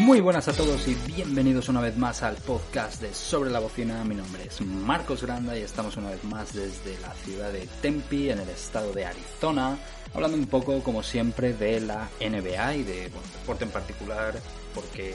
Muy buenas a todos y bienvenidos una vez más al podcast de Sobre la Bocina. Mi nombre es Marcos Granda y estamos una vez más desde la ciudad de Tempe, en el estado de Arizona, hablando un poco, como siempre, de la NBA y de deporte en particular, porque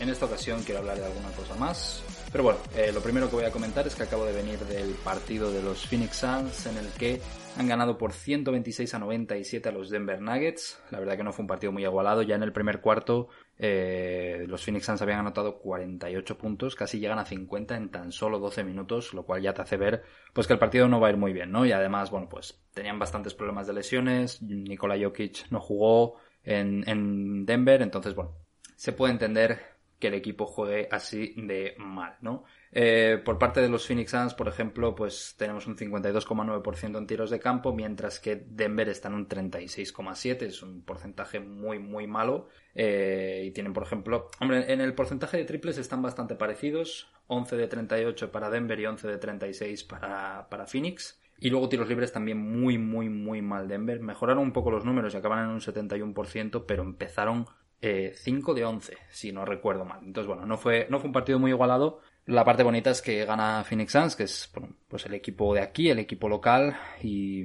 en esta ocasión quiero hablar de alguna cosa más. Pero bueno, eh, lo primero que voy a comentar es que acabo de venir del partido de los Phoenix Suns en el que han ganado por 126 a 97 a los Denver Nuggets. La verdad que no fue un partido muy igualado. Ya en el primer cuarto eh, los Phoenix Suns habían anotado 48 puntos, casi llegan a 50 en tan solo 12 minutos, lo cual ya te hace ver pues que el partido no va a ir muy bien, ¿no? Y además, bueno, pues tenían bastantes problemas de lesiones. Nikola Jokic no jugó en, en Denver, entonces, bueno, se puede entender que el equipo juegue así de mal, ¿no? Eh, por parte de los Phoenix Suns, por ejemplo, pues tenemos un 52,9% en tiros de campo, mientras que Denver está en un 36,7%, es un porcentaje muy, muy malo. Eh, y tienen, por ejemplo, hombre, en el porcentaje de triples están bastante parecidos, 11 de 38 para Denver y 11 de 36 para, para Phoenix. Y luego tiros libres también muy, muy, muy mal Denver. Mejoraron un poco los números y acaban en un 71%, pero empezaron 5 eh, de 11, si no recuerdo mal. Entonces, bueno, no fue, no fue un partido muy igualado. La parte bonita es que gana Phoenix Suns, que es pues el equipo de aquí, el equipo local, y,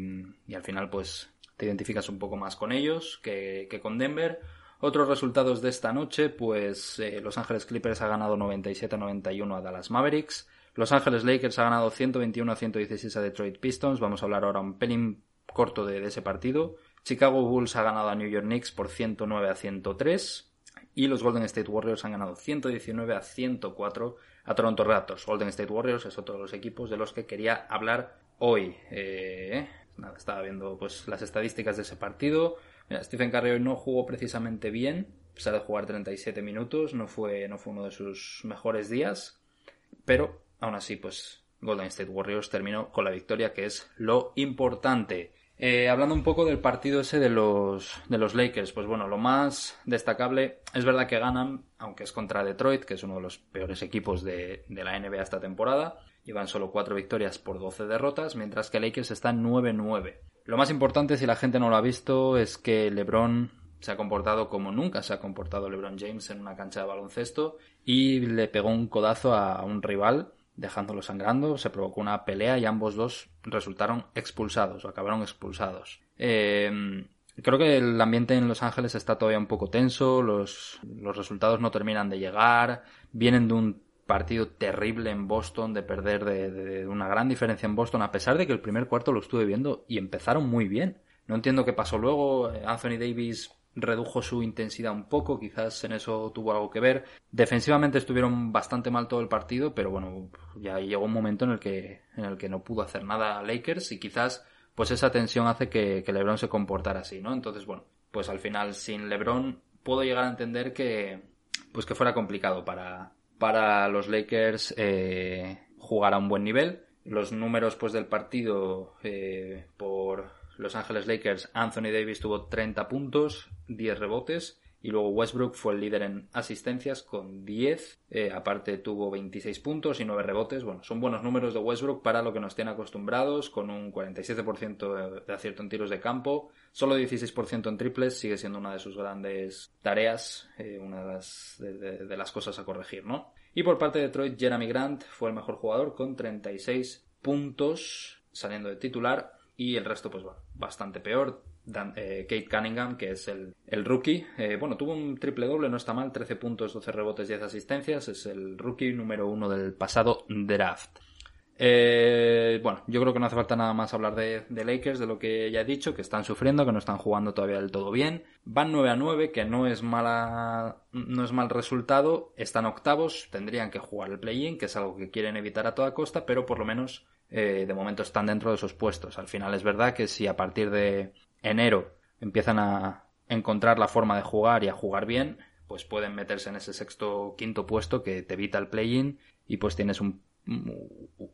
al final pues te identificas un poco más con ellos que, con Denver. Otros resultados de esta noche, pues eh, Los Ángeles Clippers ha ganado 97-91 a Dallas Mavericks. Los Ángeles Lakers ha ganado 121 116 a Detroit Pistons. Vamos a hablar ahora un pelín corto de ese partido. Chicago Bulls ha ganado a New York Knicks por 109 a 103 y los Golden State Warriors han ganado 119 a 104 a Toronto Raptors. Golden State Warriors es otro de los equipos de los que quería hablar hoy. Eh, nada, estaba viendo pues las estadísticas de ese partido. Stephen Curry no jugó precisamente bien, a pesar de jugar 37 minutos, no fue, no fue uno de sus mejores días, pero aún así pues Golden State Warriors terminó con la victoria que es lo importante. Eh, hablando un poco del partido ese de los, de los Lakers, pues bueno, lo más destacable es verdad que ganan, aunque es contra Detroit, que es uno de los peores equipos de, la NBA esta temporada. Llevan solo 4 victorias por 12 derrotas, mientras que Lakers está en 9-9. Lo más importante, si la gente no lo ha visto, es que LeBron se ha comportado como nunca se ha comportado LeBron James en una cancha de baloncesto y le pegó un codazo a un rival dejándolo sangrando, se provocó una pelea y ambos dos resultaron expulsados o acabaron expulsados. Em, creo que el ambiente en Los Ángeles está todavía un poco tenso, los, los resultados no terminan de llegar, vienen de un partido terrible en Boston, de perder de, de, una gran diferencia en Boston, a pesar de que el primer cuarto lo estuve viendo y empezaron muy bien. No entiendo qué pasó luego. Anthony Davis redujo su intensidad un poco, quizás en eso tuvo algo que ver. Defensivamente estuvieron bastante mal todo el partido, pero bueno, ya llegó un momento en el que, en el que no pudo hacer nada Lakers y quizás pues esa tensión hace que, LeBron se comportara así, ¿no? Entonces, bueno, pues al final sin LeBron puedo llegar a entender que pues que fuera complicado para, para los Lakers eh, jugar a un buen nivel. Los números pues del partido eh, por los Ángeles Lakers, Anthony Davis tuvo 30 puntos, 10 rebotes. Y luego Westbrook fue el líder en asistencias con 10. Eh, aparte tuvo 26 puntos y 9 rebotes. Bueno, son buenos números de Westbrook para lo que nos tiene acostumbrados, con un 47% de acierto en tiros de campo. Solo 16% en triples sigue siendo una de sus grandes tareas, eh, una de las, de las cosas a corregir, ¿no? Y por parte de Detroit, Jeremy Grant fue el mejor jugador con 36 puntos saliendo de titular y el resto pues bastante peor. Eh, Kate Cunningham, que es el, rookie, eh, bueno, tuvo un triple doble, no está mal, 13 puntos, 12 rebotes, 10 asistencias, es el rookie número uno del pasado draft. Eh, bueno, yo creo que no hace falta nada más hablar de, de, Lakers, de lo que ya he dicho, que están sufriendo, que no están jugando todavía del todo bien. Van 9 a 9, que no es mala, no es mal resultado. Están octavos, tendrían que jugar el play-in, que es algo que quieren evitar a toda costa, pero por lo menos eh, de momento están dentro de esos puestos. Al final es verdad que si a partir de enero empiezan a encontrar la forma de jugar y a jugar bien, pues pueden meterse en ese sexto quinto puesto que te evita el play-in y pues tienes un,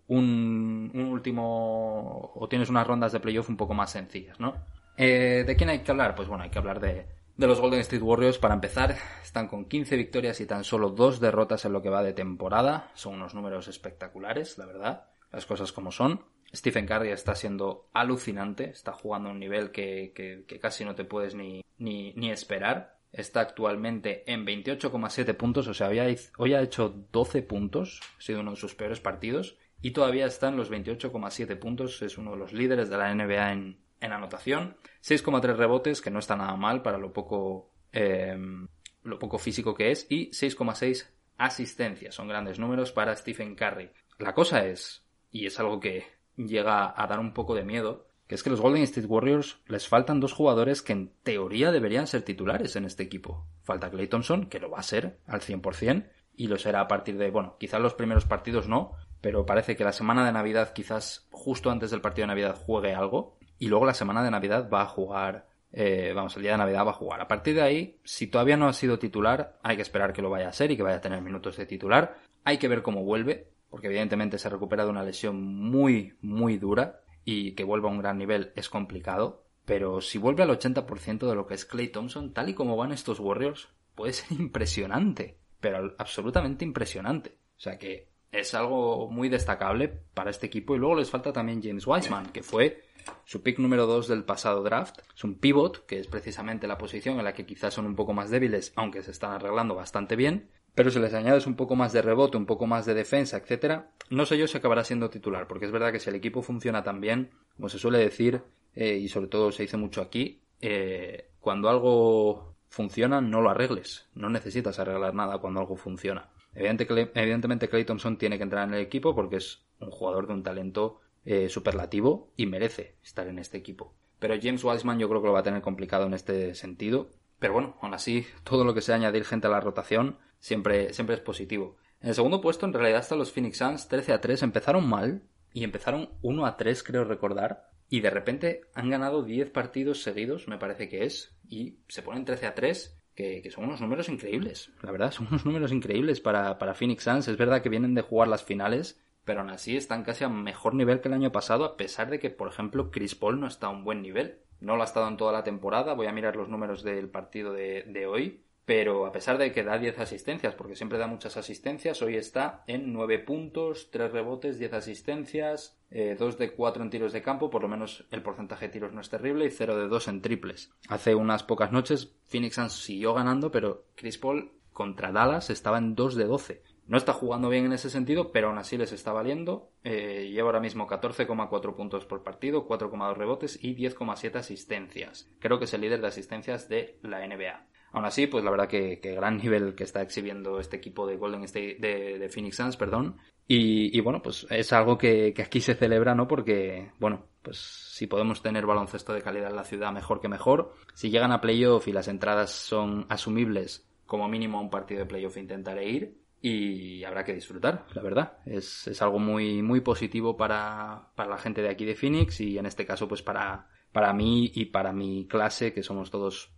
un, último o tienes unas rondas de playoff un poco más sencillas, ¿no? Eh, ¿De quién hay que hablar? Pues bueno, hay que hablar de, de los Golden State Warriors, para empezar, están con 15 victorias y tan solo dos derrotas en lo que va de temporada. Son unos números espectaculares, la verdad. Las cosas como son. Stephen Curry está siendo alucinante, está jugando a un nivel que, que, casi no te puedes ni, ni, ni esperar. Está actualmente en 28,7 puntos, o sea, hoy ha hecho 12 puntos, ha sido uno de sus peores partidos, y todavía está en los 28,7 puntos, es uno de los líderes de la NBA en, en anotación. 6,3 rebotes, que no está nada mal para lo poco, em, lo poco físico que es, y 6,6 asistencias. Son grandes números para Stephen Curry. La cosa es, y es algo que llega a dar un poco de miedo, que es que los Golden State Warriors les faltan dos jugadores que en teoría deberían ser titulares en este equipo. Falta Clay Thompson, que lo va a ser al 100%, y lo será a partir de, bueno, quizás los primeros partidos no, pero parece que la semana de Navidad, quizás justo antes del partido de Navidad, juegue algo, y luego la semana de Navidad va a jugar, eh, vamos, el día de Navidad va a jugar. A partir de ahí, si todavía no ha sido titular, hay que esperar que lo vaya a ser y que vaya a tener minutos de titular. Hay que ver cómo vuelve, porque evidentemente se recupera de una lesión muy, muy dura y que vuelva a un gran nivel es complicado. Pero si vuelve al 80% de lo que es Clay Thompson, tal y como van estos Warriors, puede ser impresionante. Pero absolutamente impresionante. O sea que es algo muy destacable para este equipo. Y luego les falta también James Wiseman, que fue su pick número 2 del pasado draft. Es un pivot, que es precisamente la posición en la que quizás son un poco más débiles, aunque se están arreglando bastante bien pero si les añades un poco más de rebote, un poco más de defensa, etcétera, no sé yo si acabará siendo titular, porque es verdad que si el equipo funciona tan bien, como se suele decir, eh, y sobre todo se dice mucho aquí, eh, cuando algo funciona, no lo arregles. No necesitas arreglar nada cuando algo funciona. evidentemente, Clay Thompson tiene que entrar en el equipo porque es un jugador de un talento eh, superlativo y merece estar en este equipo. Pero James Wiseman yo creo que lo va a tener complicado en este sentido. Pero bueno, aún así, todo lo que sea añadir gente a la rotación siempre, siempre es positivo. En el segundo puesto, en realidad, están los Phoenix Suns 13 a 3. Empezaron mal y empezaron 1 a 3, creo recordar. Y de repente han ganado 10 partidos seguidos, me parece que es. Y se ponen 13 a 3, que, que son unos números increíbles. La verdad, son unos números increíbles para, para Phoenix Suns. Es verdad que vienen de jugar las finales, pero aún así están casi a mejor nivel que el año pasado, a pesar de que, por ejemplo, Chris Paul no está a un buen nivel. No lo ha estado en toda la temporada. Voy a mirar los números del partido de, hoy pero a pesar de que da 10 asistencias, porque siempre da muchas asistencias, hoy está en 9 puntos, 3 rebotes, 10 asistencias, 2 eh, de 4 en tiros de campo, por lo menos el porcentaje de tiros no es terrible, y 0 de 2 en triples. Hace unas pocas noches Phoenix Suns siguió ganando, pero Chris Paul contra Dallas estaba en 2 de 12. No está jugando bien en ese sentido, pero aún así les está valiendo. Eh, lleva ahora mismo 14,4 puntos por partido, 4,2 rebotes y 10,7 asistencias. Creo que es el líder de asistencias de la NBA. Aún así, pues la verdad que, gran nivel que está exhibiendo este equipo de Golden State, de, Phoenix Suns, perdón. Y, y, bueno, pues es algo que, que, aquí se celebra, ¿no? Porque, bueno, pues si podemos tener baloncesto de calidad en la ciudad, mejor que mejor. Si llegan a playoff y las entradas son asumibles, como mínimo a un partido de playoff intentaré ir. Y habrá que disfrutar, la verdad. Es, es algo muy, muy positivo para, para la gente de aquí de Phoenix y en este caso, pues para, para mí y para mi clase, que somos todos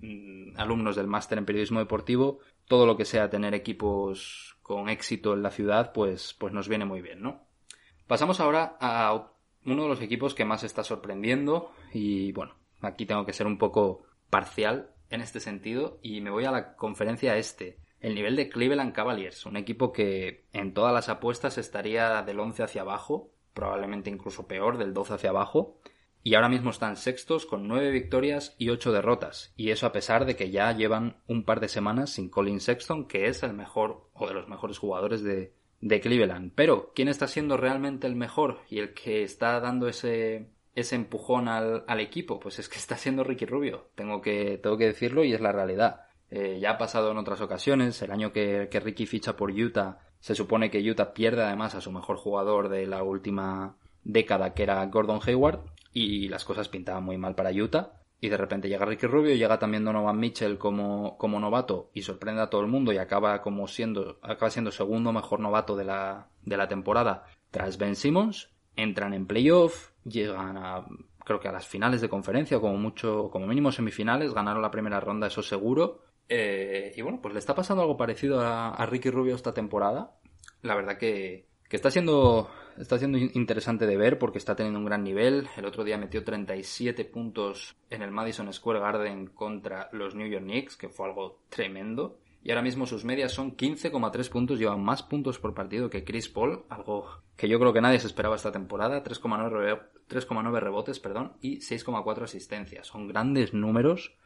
Mm, alumnos del máster en periodismo deportivo, todo lo que sea tener equipos con éxito en la ciudad, pues, pues nos viene muy bien, ¿no? Pasamos ahora a uno de los equipos que más está sorprendiendo y bueno, aquí tengo que ser un poco parcial en este sentido y me voy a la conferencia este. El nivel de Cleveland Cavaliers, un equipo que en todas las apuestas estaría del 11 hacia abajo, probablemente incluso peor, del 12 hacia abajo, y ahora mismo están sextos con nueve victorias y ocho derrotas, y eso a pesar de que ya llevan un par de semanas sin Colin Sexton, que es el mejor o de los mejores jugadores de, Cleveland. Pero, ¿quién está siendo realmente el mejor y el que está dando ese, ese empujón al, al equipo? Pues es que está siendo Ricky Rubio, tengo que, tengo que decirlo y es la realidad. Eh, ya ha pasado en otras ocasiones, el año que, Ricky ficha por Utah, se supone que Utah pierde además a su mejor jugador de la última década, que era Gordon Hayward, y las cosas pintaban muy mal para Utah. Y de repente llega Ricky Rubio, llega también Donovan Mitchell como, como novato y sorprende a todo el mundo y acaba como siendo, acaba siendo segundo mejor novato de la, de la temporada tras Ben Simmons. Entran en playoff, llegan a, creo que a las finales de conferencia, como mucho, como mínimo semifinales, ganaron la primera ronda, eso seguro. Eh, y bueno, pues le está pasando algo parecido a, Ricky Rubio esta temporada. La verdad que, que está siendo, está siendo interesante de ver porque está teniendo un gran nivel. El otro día metió 37 puntos en el Madison Square Garden contra los New York Knicks, que fue algo tremendo. Y ahora mismo sus medias son 15,3 puntos, llevan más puntos por partido que Chris Paul, algo que yo creo que nadie se esperaba esta temporada, 3,9 rebotes perdón, y 6,4 asistencias. Son grandes números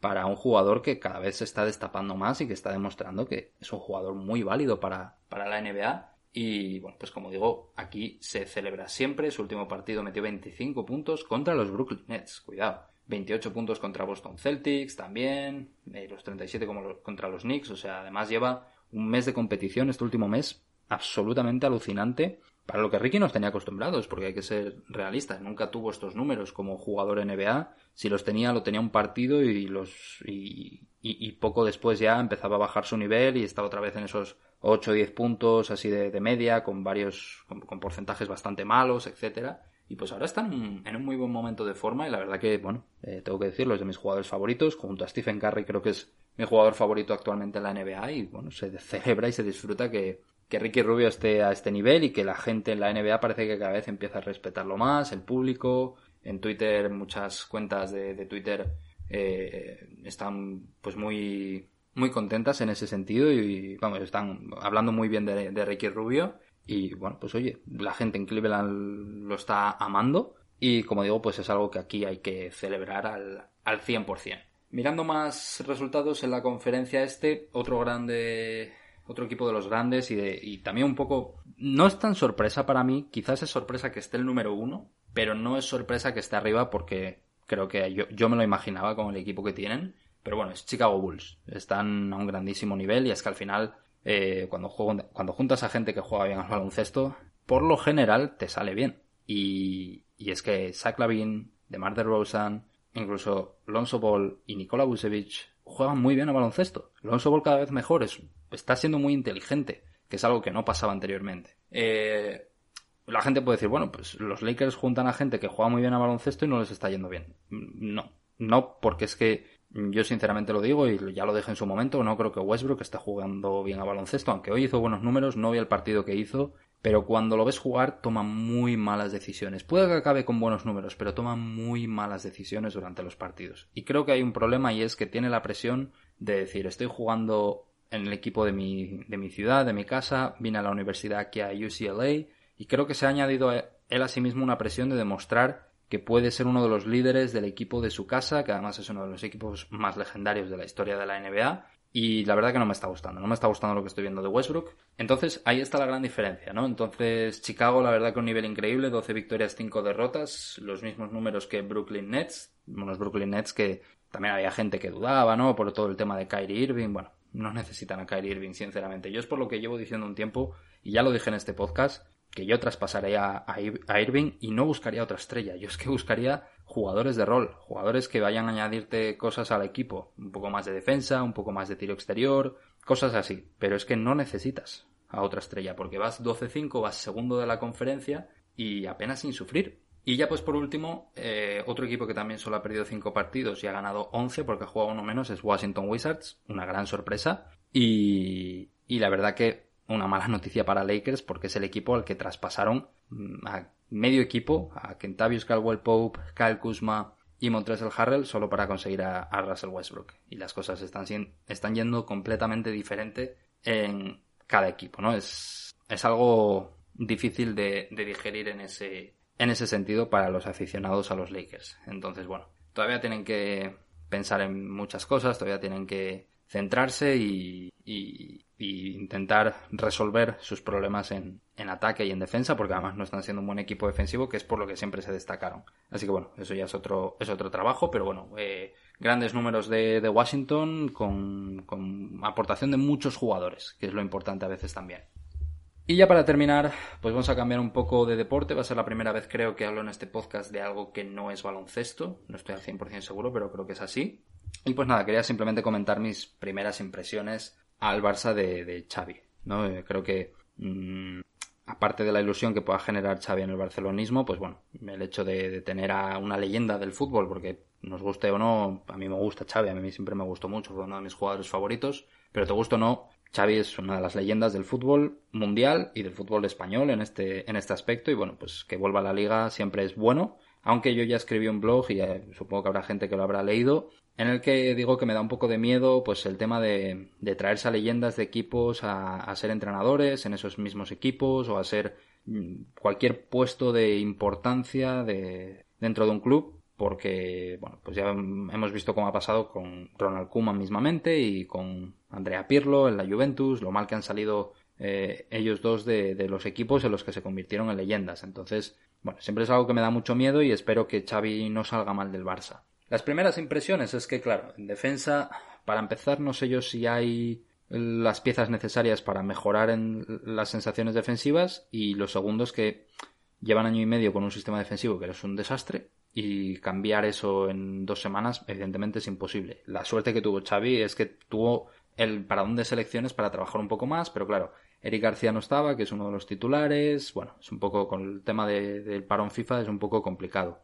para un jugador que cada vez se está destapando más y que está demostrando que es un jugador muy válido para, para la NBA y bueno, pues como digo, aquí se celebra siempre. Su último partido metió 25 puntos contra los Brooklyn Nets. Cuidado. 28 puntos contra Boston Celtics también. Eh, los 37 como contra los Knicks. O sea, además lleva un mes de competición este último mes absolutamente alucinante. Para lo que Ricky nos tenía acostumbrados, porque hay que ser realistas. Nunca tuvo estos números como jugador NBA. Si los tenía, lo tenía un partido y los. y, poco después ya empezaba a bajar su nivel y estaba otra vez en esos 8 o 10 puntos así de, media, con varios, con, porcentajes bastante malos, etcétera. Y pues ahora están en un muy buen momento de forma y la verdad que, bueno, eh, tengo que decirlo, es de mis jugadores favoritos, junto a Stephen Curry creo que es mi jugador favorito actualmente en la NBA y bueno, se celebra y se disfruta que, que Ricky Rubio esté a este nivel y que la gente en la NBA parece que cada vez empieza a respetarlo más, el público, en Twitter muchas cuentas de, de Twitter eh, están pues muy muy contentas en ese sentido y, vamos, están hablando muy bien de, Ricky Rubio y bueno, pues oye, la gente en Cleveland lo está amando y como digo, pues es algo que aquí hay que celebrar al, al 100%. Mirando más resultados en la conferencia este, otro grande, otro equipo de los grandes y, de, y también un poco, no es tan sorpresa para mí, quizás es sorpresa que esté el número uno, pero no es sorpresa que esté arriba porque creo que yo, yo me lo imaginaba con el equipo que tienen pero bueno, es Chicago Bulls. Están a un grandísimo nivel y es que al final, eh, cuando, cuando juntas a gente que juega bien al baloncesto, por lo general te sale bien. Y, es que Zach Lavin, DeMar DeRozan, incluso Lonzo Ball y Nikola Vucevic juegan muy bien al baloncesto. Lonzo Ball cada vez mejor, es, está siendo muy inteligente, que es algo que no pasaba anteriormente. Eh, la gente puede decir, bueno, pues los Lakers juntan a gente que juega muy bien al baloncesto y no les está yendo bien. No, no, porque es que yo sinceramente lo digo y ya lo dije en su momento, no creo que Westbrook esté jugando bien a baloncesto, aunque hoy hizo buenos números, no vi el partido que hizo, pero cuando lo ves jugar toma muy malas decisiones. Puede que acabe con buenos números, pero toma muy malas decisiones durante los partidos. Y creo que hay un problema y es que tiene la presión de decir, estoy jugando en el equipo de mi, de mi ciudad, de mi casa, vine a la universidad aquí a UCLA y creo que se ha añadido él a sí mismo una presión de demostrar que puede ser uno de los líderes del equipo de su casa, que además es uno de los equipos más legendarios de la historia de la NBA. Y la verdad que no me está gustando, no me está gustando lo que estoy viendo de Westbrook. Entonces ahí está la gran diferencia, ¿no? Entonces Chicago, la verdad que un nivel increíble, 12 victorias, 5 derrotas, los mismos números que Brooklyn Nets, unos Brooklyn Nets que también había gente que dudaba, ¿no? Por todo el tema de Kyrie Irving, bueno, no necesitan a Kyrie Irving, sinceramente. Yo es por lo que llevo diciendo un tiempo, y ya lo dije en este podcast, que yo traspasaría a Irving y no buscaría otra estrella. Yo es que buscaría jugadores de rol, jugadores que vayan a añadirte cosas al equipo, un poco más de defensa, un poco más de tiro exterior, cosas así. Pero es que no necesitas a otra estrella porque vas 12-5, vas segundo de la conferencia y apenas sin sufrir. Y ya pues por último, eh, otro equipo que también solo ha perdido 5 partidos y ha ganado 11 porque ha jugado uno menos es Washington Wizards, una gran sorpresa. Y, y la verdad que una mala noticia para Lakers porque es el equipo al que traspasaron mm, a medio equipo, a Kentavious Caldwell Pope, Kyle Kuzma y Montrezl Harrell solo para conseguir a, Russell Westbrook. Y las cosas están, están yendo completamente diferente en cada equipo, ¿no? Es, es algo difícil de, de digerir en ese, en ese sentido para los aficionados a los Lakers. Entonces, bueno, todavía tienen que pensar en muchas cosas, todavía tienen que centrarse y, intentar resolver sus problemas en, ataque y en defensa, porque además no están siendo un buen equipo defensivo, que es por lo que siempre se destacaron. Así que bueno, eso ya es otro, es otro trabajo, pero bueno, eh, grandes números de, Washington con, con aportación de muchos jugadores, que es lo importante a veces también. Y ya para terminar, pues vamos a cambiar un poco de deporte. Va a ser la primera vez creo que hablo en este podcast de algo que no es baloncesto. No estoy al 100% seguro, pero creo que es así. Y pues nada, quería simplemente comentar mis primeras impresiones al Barça de, de Xavi. ¿no? Eh, creo que mm, aparte de la ilusión que pueda generar Xavi en el barcelonismo, pues bueno, el hecho de, tener a una leyenda del fútbol, porque nos guste o no, a mí me gusta Xavi, a mí siempre me gustó mucho, fue uno de mis jugadores favoritos, pero te gusta o no, Xavi es una de las leyendas del fútbol mundial y del fútbol español en este, en este aspecto y bueno, pues que vuelva a la liga siempre es bueno, aunque yo ya escribí un blog y eh, supongo que habrá gente que lo habrá leído, en el que digo que me da un poco de miedo pues el tema de, traerse a leyendas de equipos a, a ser entrenadores en esos mismos equipos o a ser mm, cualquier puesto de importancia de, dentro de un club porque, bueno, pues ya hemos visto cómo ha pasado con Ronald Koeman mismamente y con Andrea Pirlo en la Juventus, lo mal que han salido eh, ellos dos de, de, los equipos en los que se convirtieron en leyendas. Entonces, bueno, siempre es algo que me da mucho miedo y espero que Xavi no salga mal del Barça. Las primeras impresiones es que, claro, en defensa, para empezar, no sé yo si hay las piezas necesarias para mejorar en las sensaciones defensivas y los segundos que llevan año y medio con un sistema defensivo que es un desastre y cambiar eso en dos semanas, evidentemente es imposible. La suerte que tuvo Xavi es que tuvo el paradón de selecciones para trabajar un poco más, pero claro, Eric García no estaba, que es uno de los titulares. Bueno, es un poco con el tema de, del parón FIFA es un poco complicado.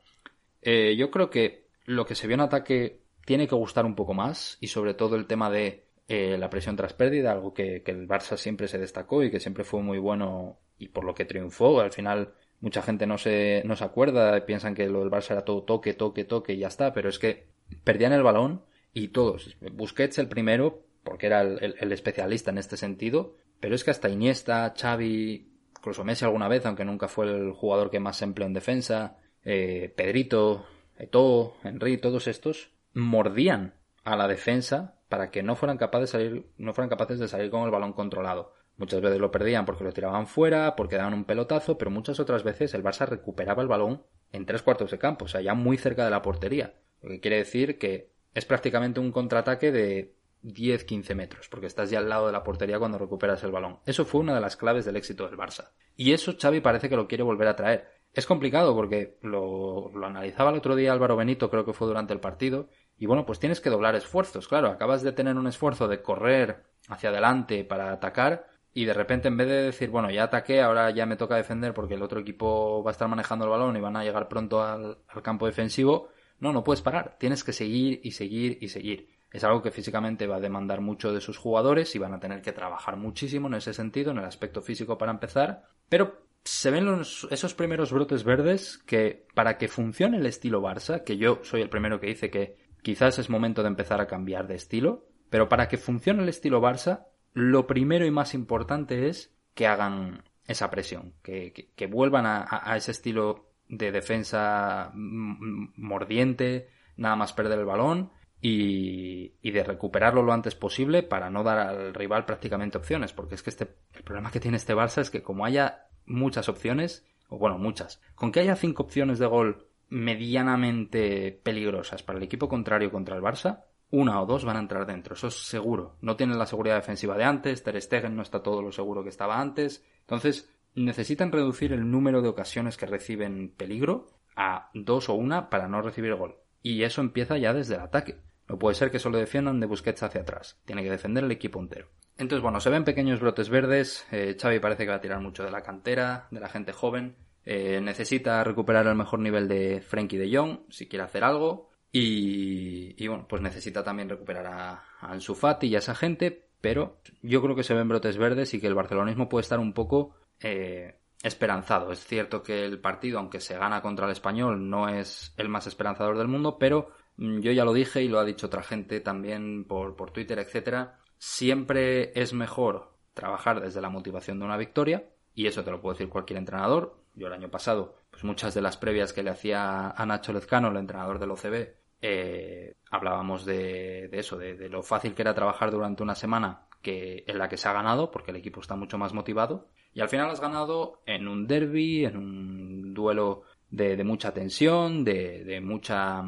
Eh, yo creo que lo que se vio en ataque tiene que gustar un poco más y sobre todo el tema de eh, la presión tras pérdida, algo que, el Barça siempre se destacó y que siempre fue muy bueno y por lo que triunfó. Al final Mucha gente no se, no se acuerda, piensan que lo del Barça era todo toque, toque, toque y ya está, pero es que perdían el balón y todos. Busquets el primero, porque era el, el, especialista en este sentido, pero es que hasta Iniesta, Xavi, incluso Messi alguna vez, aunque nunca fue el jugador que más se empleó en defensa, eh, Pedrito, Eto'o, Henry, todos estos, mordían a la defensa para que no fueran capaces de salir, no fueran capaces de salir con el balón controlado. Muchas veces lo perdían porque lo tiraban fuera, porque daban un pelotazo, pero muchas otras veces el Barça recuperaba el balón en tres cuartos de campo, o sea, ya muy cerca de la portería. Lo que quiere decir que es prácticamente un contraataque de 10-15 metros, porque estás ya al lado de la portería cuando recuperas el balón. Eso fue una de las claves del éxito del Barça. Y eso Xavi parece que lo quiere volver a traer. Es complicado porque lo, lo analizaba el otro día Álvaro Benito, creo que fue durante el partido, y bueno, pues tienes que doblar esfuerzos, claro, acabas de tener un esfuerzo de correr hacia adelante para atacar, y de repente en vez de decir, bueno, ya ataqué, ahora ya me toca defender porque el otro equipo va a estar manejando el balón y van a llegar pronto al, al, campo defensivo, no, no puedes parar, tienes que seguir y seguir y seguir. Es algo que físicamente va a demandar mucho de sus jugadores y van a tener que trabajar muchísimo en ese sentido, en el aspecto físico para empezar, pero se ven los, esos primeros brotes verdes que para que funcione el estilo Barça, que yo soy el primero que dice que quizás es momento de empezar a cambiar de estilo, pero para que funcione el estilo Barça lo primero y más importante es que hagan esa presión, que, que, vuelvan a, ese estilo de defensa mordiente, nada más perder el balón y, y, de recuperarlo lo antes posible para no dar al rival prácticamente opciones, porque es que este, el problema que tiene este Barça es que como haya muchas opciones, o bueno, muchas, con que haya cinco opciones de gol medianamente peligrosas para el equipo contrario contra el Barça, una o dos van a entrar dentro, eso es seguro. No tienen la seguridad defensiva de antes, Ter Stegen no está todo lo seguro que estaba antes. Entonces, necesitan reducir el número de ocasiones que reciben peligro a dos o una para no recibir gol. Y eso empieza ya desde el ataque. No puede ser que solo defiendan de Busquets hacia atrás. Tiene que defender el equipo entero. Entonces, bueno, se ven pequeños brotes verdes. Eh, Xavi parece que va a tirar mucho de la cantera, de la gente joven. Eh, necesita recuperar el mejor nivel de Frenkie de Jong si quiere hacer algo. Y, y, bueno, pues necesita también recuperar a, a Ansu Fati y a esa gente, pero yo creo que se ven brotes verdes y que el barcelonismo puede estar un poco eh, esperanzado. Es cierto que el partido, aunque se gana contra el español, no es el más esperanzador del mundo, pero mm, yo ya lo dije y lo ha dicho otra gente también por, por Twitter, etcétera. Siempre es mejor trabajar desde la motivación de una victoria, y eso te lo puede decir cualquier entrenador. Yo el año pasado, pues muchas de las previas que le hacía a Nacho Lezcano, el entrenador del OCB, eh, hablábamos de, de eso, de, lo fácil que era trabajar durante una semana que en la que se ha ganado, porque el equipo está mucho más motivado, y al final has ganado en un derby, en un duelo de, mucha tensión, de, mucha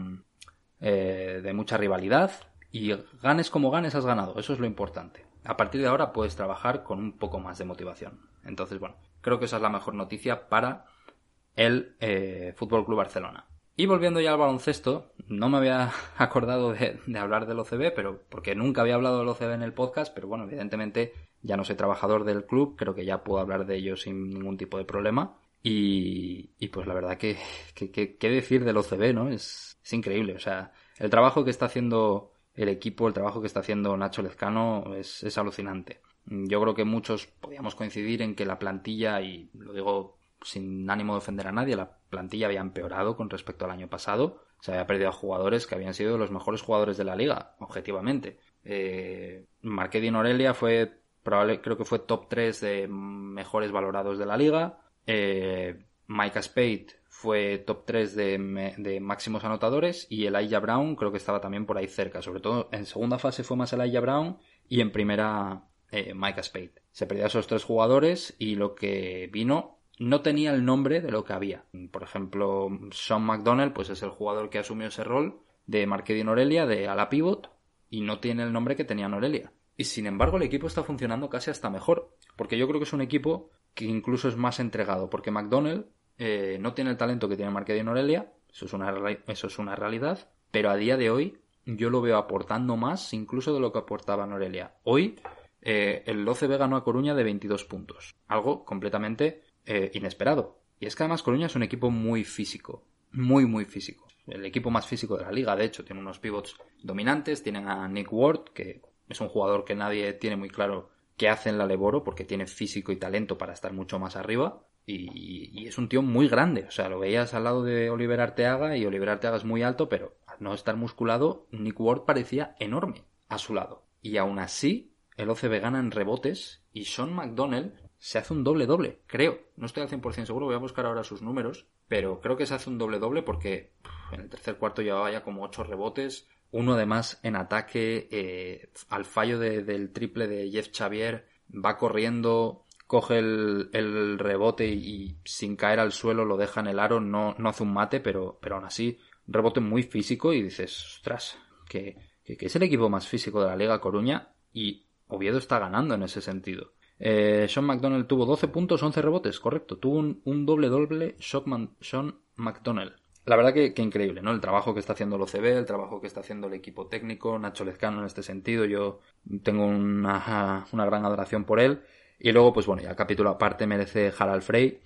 eh, de mucha rivalidad, y ganes como ganes has ganado, eso es lo importante. A partir de ahora puedes trabajar con un poco más de motivación. Entonces, bueno, creo que esa es la mejor noticia para el eh, Fútbol Club Barcelona. Y volviendo ya al baloncesto, no me había acordado de, hablar del OCB, pero porque nunca había hablado del OCB en el podcast, pero bueno, evidentemente ya no soy trabajador del club, creo que ya puedo hablar de ello sin ningún tipo de problema. Y, pues la verdad que, qué decir del OCB, ¿no? Es, es increíble, o sea, el trabajo que está haciendo el equipo, el trabajo que está haciendo Nacho Lezcano es, es alucinante. Yo creo que muchos podíamos coincidir en que la plantilla, y lo digo sin ánimo de ofender a nadie, la plantilla había empeorado con respecto al año pasado. Se había perdido a jugadores que habían sido los mejores jugadores de la liga, objetivamente. Eh, Marquedi Norelia fue, probable, creo que fue top 3 de mejores valorados de la liga. Eh, Micah Spade fue top 3 de, máximos anotadores y Elijah Brown creo que estaba también por ahí cerca. Sobre todo en segunda fase fue más Elijah Brown y en primera eh, Micah Spade. Se perdió a esos tres jugadores y lo que vino no tenía el nombre de lo que había. Por ejemplo, Sean McDonnell pues es el jugador que asumió ese rol de Marquedi Norelia de ala pivot y no tiene el nombre que tenía Norelia. Y sin embargo el equipo está funcionando casi hasta mejor, porque yo creo que es un equipo que incluso es más entregado, porque McDonnell eh, no tiene el talento que tiene Marqués de Aurelia, eso es, una, eso es una realidad, pero a día de hoy yo lo veo aportando más incluso de lo que aportaba Norelia. Hoy eh, el OCB ganó a Coruña de 22 puntos, algo completamente eh, inesperado. Y es que además Coruña es un equipo muy físico, muy muy físico. El equipo más físico de la liga, de hecho, tiene unos pivots dominantes, tienen a Nick Ward, que es un jugador que nadie tiene muy claro qué hace en la Leboro, porque tiene físico y talento para estar mucho más arriba. Y, es un tío muy grande. O sea, lo veías al lado de Oliver Arteaga y Oliver Arteaga es muy alto, pero al no estar musculado, Nick Ward parecía enorme a su lado. Y aún así, el OCB gana en rebotes y Sean McDonnell se hace un doble-doble, creo. No estoy al 100% seguro, voy a buscar ahora sus números, pero creo que se hace un doble-doble porque en el tercer cuarto llevaba ya como 8 rebotes. Uno además en ataque eh, al fallo del triple de Jeff Xavier va corriendo coge el, rebote y, sin caer al suelo lo deja en el aro, no, no hace un mate, pero, pero aún así, rebote muy físico y dices, ostras, que, que, es el equipo más físico de la Liga Coruña y Oviedo está ganando en ese sentido. Eh, Sean McDonnell tuvo 12 puntos, 11 rebotes, correcto. Tuvo un, doble doble Sean McDonnell. La verdad que, increíble, ¿no? El trabajo que está haciendo el OCB, el trabajo que está haciendo el equipo técnico, Nacho Lezcano en este sentido, yo tengo una, una gran adoración por él. Y luego, pues bueno, ya capítulo aparte merece Harald Frey,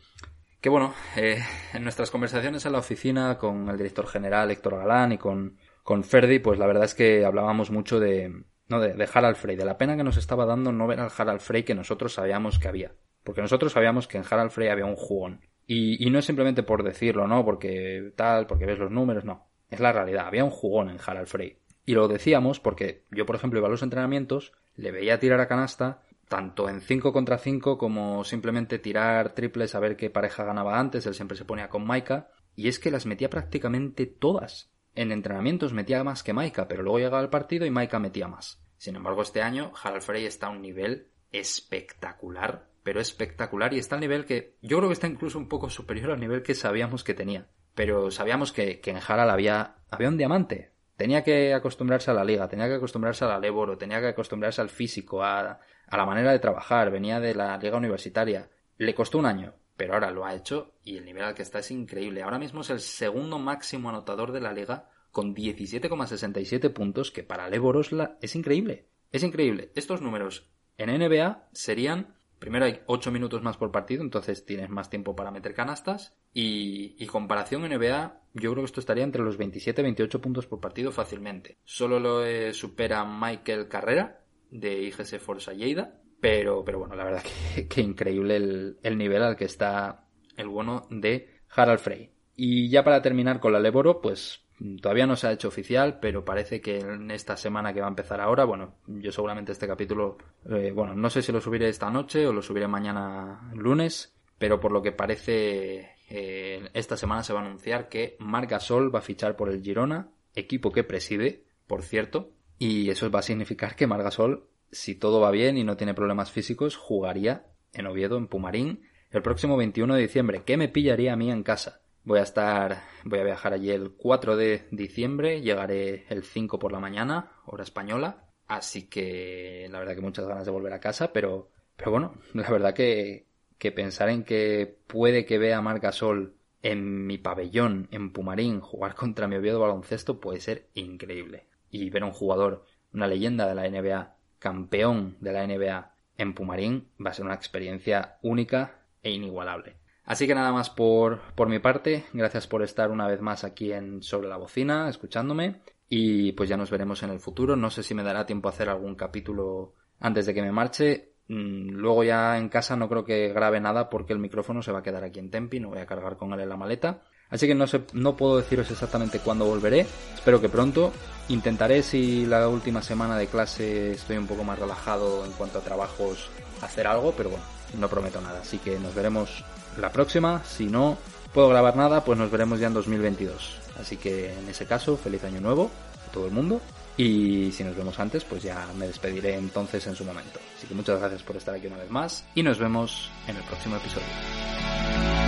que bueno, eh, en nuestras conversaciones en la oficina con el director general Héctor Galán y con, con Ferdi, pues la verdad es que hablábamos mucho de, no, de, de, Harald Frey, de la pena que nos estaba dando no ver al Harald Frey que nosotros sabíamos que había. Porque nosotros sabíamos que en Harald Frey había un jugón. Y, y no es simplemente por decirlo, ¿no? Porque tal, porque ves los números, no. Es la realidad, había un jugón en Harald Frey. Y lo decíamos porque yo, por ejemplo, iba a los entrenamientos, le veía tirar a canasta tanto en 5 contra 5 como simplemente tirar triples a ver qué pareja ganaba antes, él siempre se ponía con Maika, y es que las metía prácticamente todas. En entrenamientos metía más que Maika, pero luego llegaba el partido y Maika metía más. Sin embargo, este año Harald Frey está a un nivel espectacular, pero espectacular, y está al nivel que yo creo que está incluso un poco superior al nivel que sabíamos que tenía. Pero sabíamos que, en Harald había, había un diamante, tenía que acostumbrarse a la liga, tenía que acostumbrarse a la Leboro, tenía que acostumbrarse al físico, a, a la manera de trabajar, venía de la liga universitaria. Le costó un año, pero ahora lo ha hecho y el nivel al que está es increíble. Ahora mismo es el segundo máximo anotador de la liga con 17,67 puntos, que para Leborosla es increíble. Es increíble. Estos números en NBA serían, primero hay 8 minutos más por partido, entonces tienes más tiempo para meter canastas. Y, y comparación NBA, yo creo que esto estaría entre los 27 y 28 puntos por partido fácilmente. Solo lo eh, supera Michael Carrera, de IGS Forza Lleida. Pero, pero bueno, la verdad que, increíble el, nivel al que está el bueno de Harald Frey. Y ya para terminar con la Leboro, pues todavía no se ha hecho oficial, pero parece que en esta semana que va a empezar ahora, bueno, yo seguramente este capítulo, eh, bueno, no sé si lo subiré esta noche o lo subiré mañana lunes, pero por lo que parece eh, esta semana se va a anunciar que Marc Gasol va a fichar por el Girona, equipo que preside, por cierto, y eso va a significar que Margasol, si todo va bien y no tiene problemas físicos, jugaría en Oviedo, en Pumarín, el próximo 21 de diciembre. ¿Qué me pillaría a mí en casa? Voy a estar, voy a viajar allí el 4 de diciembre, llegaré el 5 por la mañana, hora española. Así que la verdad que muchas ganas de volver a casa, pero, pero bueno, la verdad que, que pensar en que puede que vea a Margasol en mi pabellón, en Pumarín, jugar contra mi Oviedo baloncesto puede ser increíble y ver a un jugador, una leyenda de la NBA, campeón de la NBA en Pumarín, va a ser una experiencia única e inigualable. Así que nada más por, por mi parte, gracias por estar una vez más aquí en Sobre la Bocina, escuchándome, y pues ya nos veremos en el futuro. No sé si me dará tiempo a hacer algún capítulo antes de que me marche. Mm, luego ya en casa no creo que grabe nada porque el micrófono se va a quedar aquí en Tempi, no voy a cargar con él en la maleta. Así que no, sé, no puedo deciros exactamente cuándo volveré. Espero que pronto. Intentaré si la última semana de clase estoy un poco más relajado en cuanto a trabajos hacer algo, pero bueno, no prometo nada. Así que nos veremos la próxima. Si no puedo grabar nada, pues nos veremos ya en 2022. Así que en ese caso, feliz año nuevo a todo el mundo. Y si nos vemos antes, pues ya me despediré entonces en su momento. Así que muchas gracias por estar aquí una vez más y nos vemos en el próximo episodio.